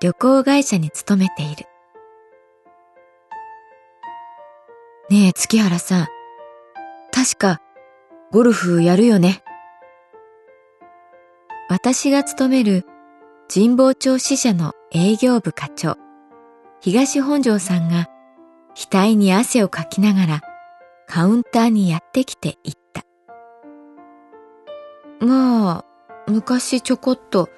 旅行会社に勤めている。ねえ月原さん。確かゴルフやるよね。私が勤める神保町支社の営業部課長。東本庄さんが額に汗をかきながらカウンターにやってきて言った。まあ、昔ちょこっと、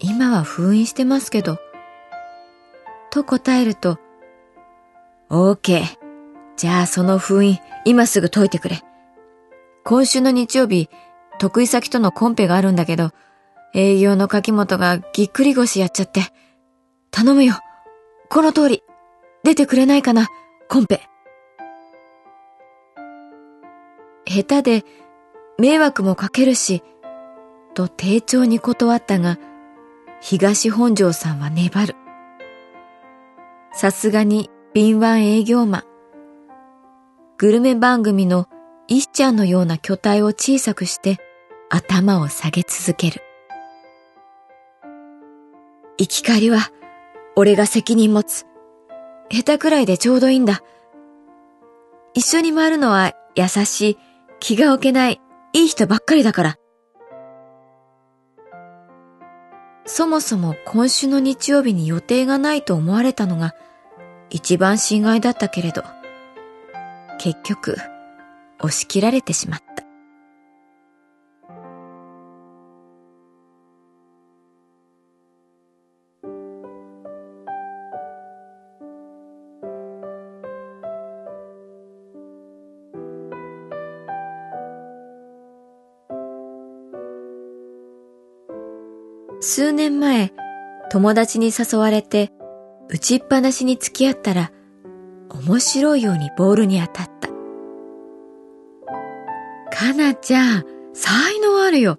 今は封印してますけど、と答えると、OK。じゃあその封印、今すぐ解いてくれ。今週の日曜日、得意先とのコンペがあるんだけど、営業の柿本がぎっくり腰やっちゃって。頼むよ。この通り。出てくれないかな、コンペ。下手で迷惑もかけるし、と丁重に断ったが、東本庄さんは粘る。さすがに敏腕営業マン。グルメ番組の石ちゃんのような巨体を小さくして頭を下げ続ける。生き返りは俺が責任持つ。下手くらいでちょうどいいんだ。一緒に回るのは優しい、気が置けないいい人ばっかりだから。そもそも今週の日曜日に予定がないと思われたのが一番心外だったけれど、結局押し切られてしまった。数年前、友達に誘われて、打ちっぱなしに付き合ったら、面白いようにボールに当たった。かなちゃん、才能あるよ。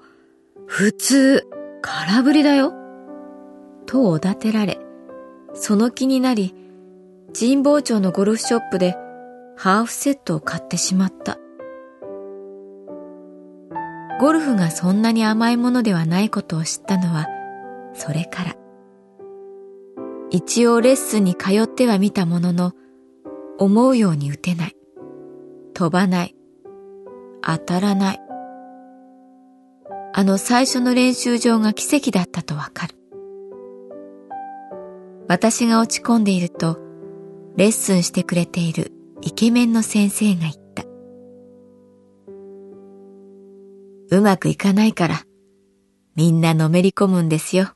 普通、空振りだよ。とおだてられ、その気になり、神保町のゴルフショップでハーフセットを買ってしまった。ゴルフがそんなに甘いものではないことを知ったのは、それから。一応レッスンに通ってはみたものの、思うように打てない。飛ばない。当たらない。あの最初の練習場が奇跡だったとわかる。私が落ち込んでいると、レッスンしてくれているイケメンの先生が言うまくいかないから、みんなのめり込むんですよ。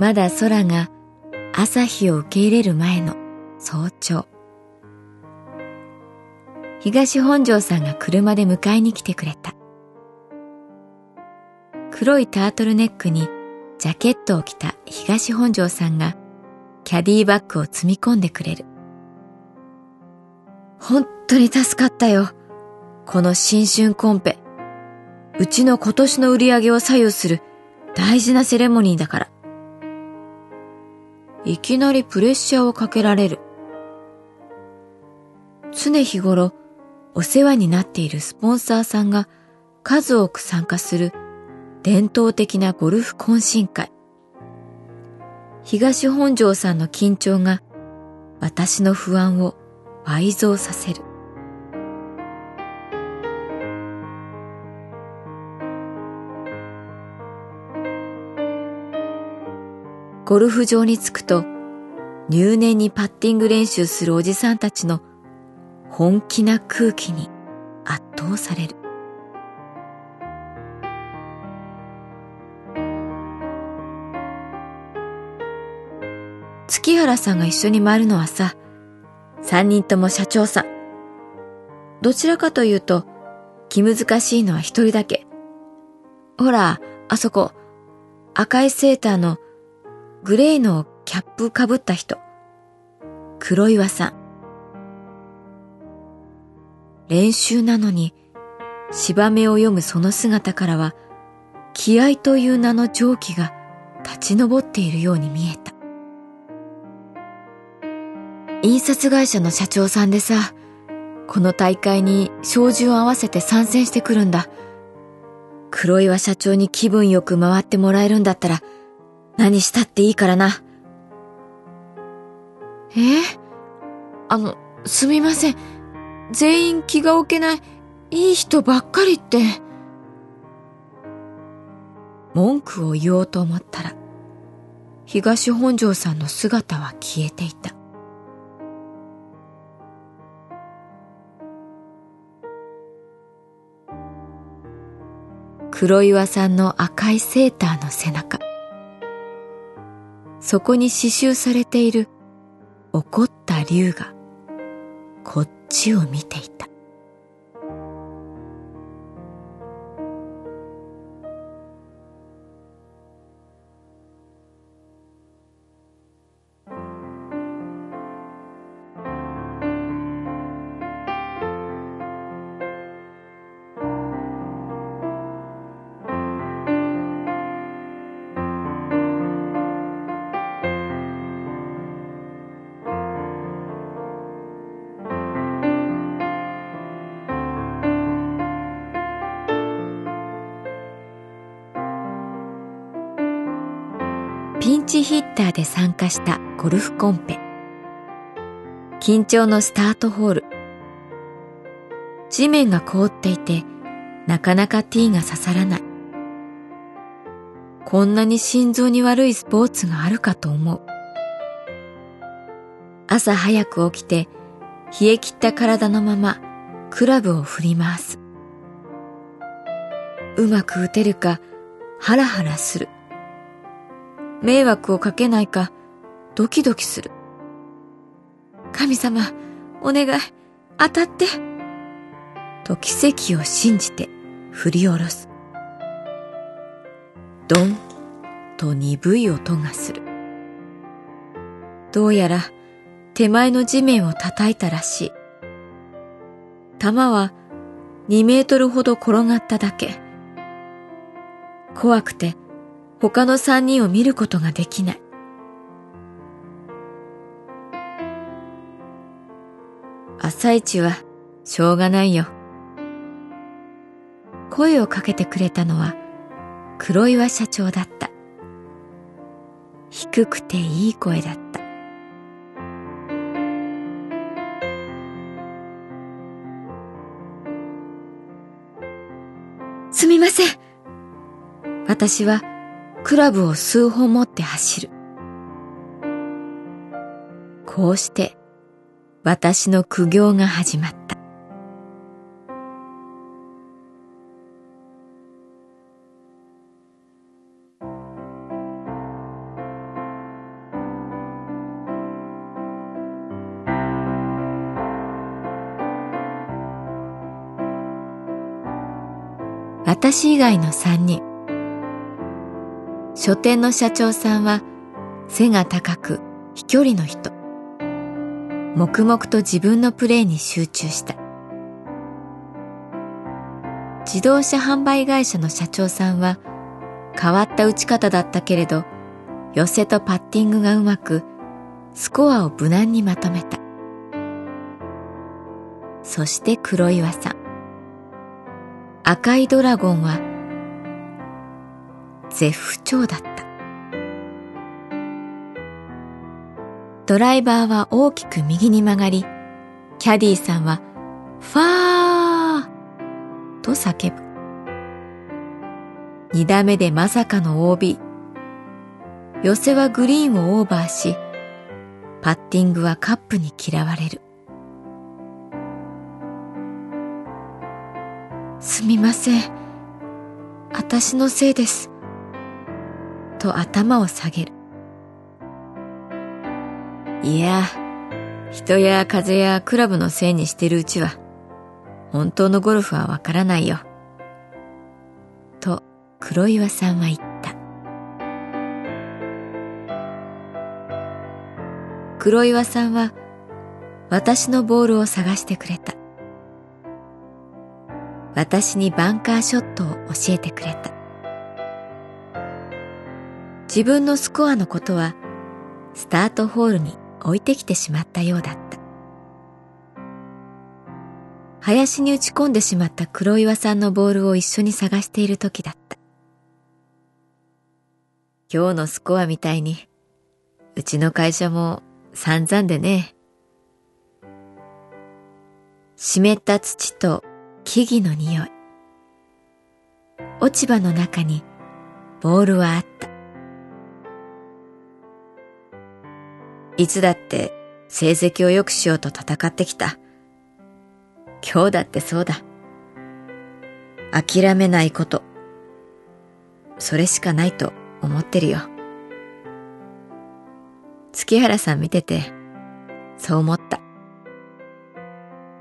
まだ空が朝日を受け入れる前の早朝。東本庄さんが車で迎えに来てくれた。黒いタートルネックにジャケットを着た東本庄さんがキャディバッグを積み込んでくれる。本当に助かったよ。この新春コンペ。うちの今年の売り上げを左右する大事なセレモニーだから。いきなりプレッシャーをかけられる。常日頃お世話になっているスポンサーさんが数多く参加する伝統的なゴルフ懇親会。東本庄さんの緊張が私の不安を倍増させる。ゴルフ場に着くと入念にパッティング練習するおじさんたちの本気な空気に圧倒される。月原さんが一緒に回るのはさ、三人とも社長さん。どちらかというと、気難しいのは一人だけ。ほら、あそこ、赤いセーターのグレーのキャップかぶった人。黒岩さん。練習なのに、芝目を読むその姿からは、気合という名の蒸気が立ち上っているように見えた。印刷会社の社長さんでさ、この大会に照準を合わせて参戦してくるんだ。黒岩社長に気分よく回ってもらえるんだったら、何したっていいからな。え？あの、すみません。全員気が置けない、いい人ばっかりって。文句を言おうと思ったら、東本庄さんの姿は消えていた。黒岩さんの赤いセーターの背中。そこに刺繍されている怒った竜がこっちを見ていた。ピンチヒッターで参加したゴルフコンペ。緊張のスタートホール。地面が凍っていて、なかなかティーが刺さらない。こんなに心臓に悪いスポーツがあるかと思う。朝早く起きて、冷え切った体のまま、クラブを振り回す。うまく打てるか、ハラハラする。迷惑をかけないかドキドキする。神様、お願い、当たって。と奇跡を信じて振り下ろす。ドンと鈍い音がする。どうやら手前の地面を叩いたらしい。弾は2メートルほど転がっただけ。怖くて他の三人を見ることができない。朝一はしょうがないよ。声をかけてくれたのは黒岩社長だった。低くていい声だった。すみません。私はクラブを数本持って走る。こうして私の苦行が始まった。私以外の三人書店の社長さんは背が高く飛距離の人。黙々と自分のプレーに集中した。自動車販売会社の社長さんは変わった打ち方だったけれど寄せとパッティングがうまくスコアを無難にまとめた。そして黒岩さん。赤いドラゴンは絶不調だった。ドライバーは大きく右に曲がり、キャディーさんはファーと叫ぶ。二打目でまさかの OB。寄せはグリーンをオーバーし、パッティングはカップに嫌われる。すみません。私のせいです。と頭を下げる。いや、人や風やクラブのせいにしてるうちは、本当のゴルフはわからないよ。と黒岩さんは言った。黒岩さんは私のボールを探してくれた。私にバンカーショットを教えてくれた。自分のスコアのことはスタートホールに置いてきてしまったようだった。林に打ち込んでしまった黒岩さんのボールを一緒に探している時だった。今日のスコアみたいに、うちの会社も散々でね。湿った土と木々の匂い。落ち葉の中にボールはあった。いつだって成績を良くしようと戦ってきた。今日だってそうだ。諦めないこと。それしかないと思ってるよ。月原さん見てて、そう思った。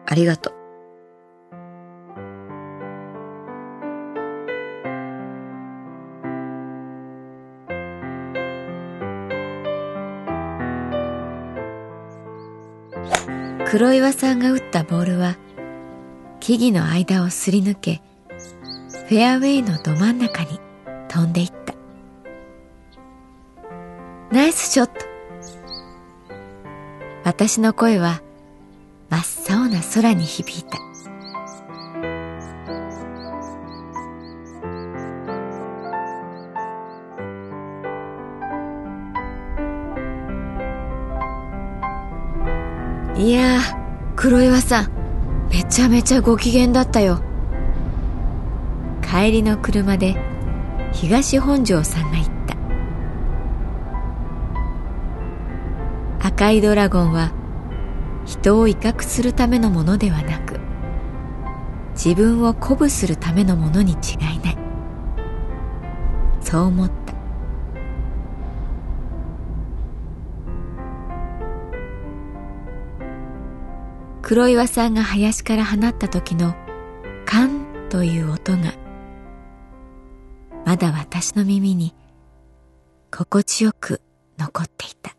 ありがとう。黒岩さんが打ったボールは木々の間をすり抜けフェアウェイのど真ん中に飛んでいった。ナイスショット。私の声は真っ青な空に響いた。いや、黒岩さん、めちゃめちゃご機嫌だったよ。帰りの車で東本庄さんが言った。赤いドラゴンは人を威嚇するためのものではなく、自分を鼓舞するためのものに違いない。そう思った。黒岩さんが林から放った時のカンという音がまだ私の耳に心地よく残っていた。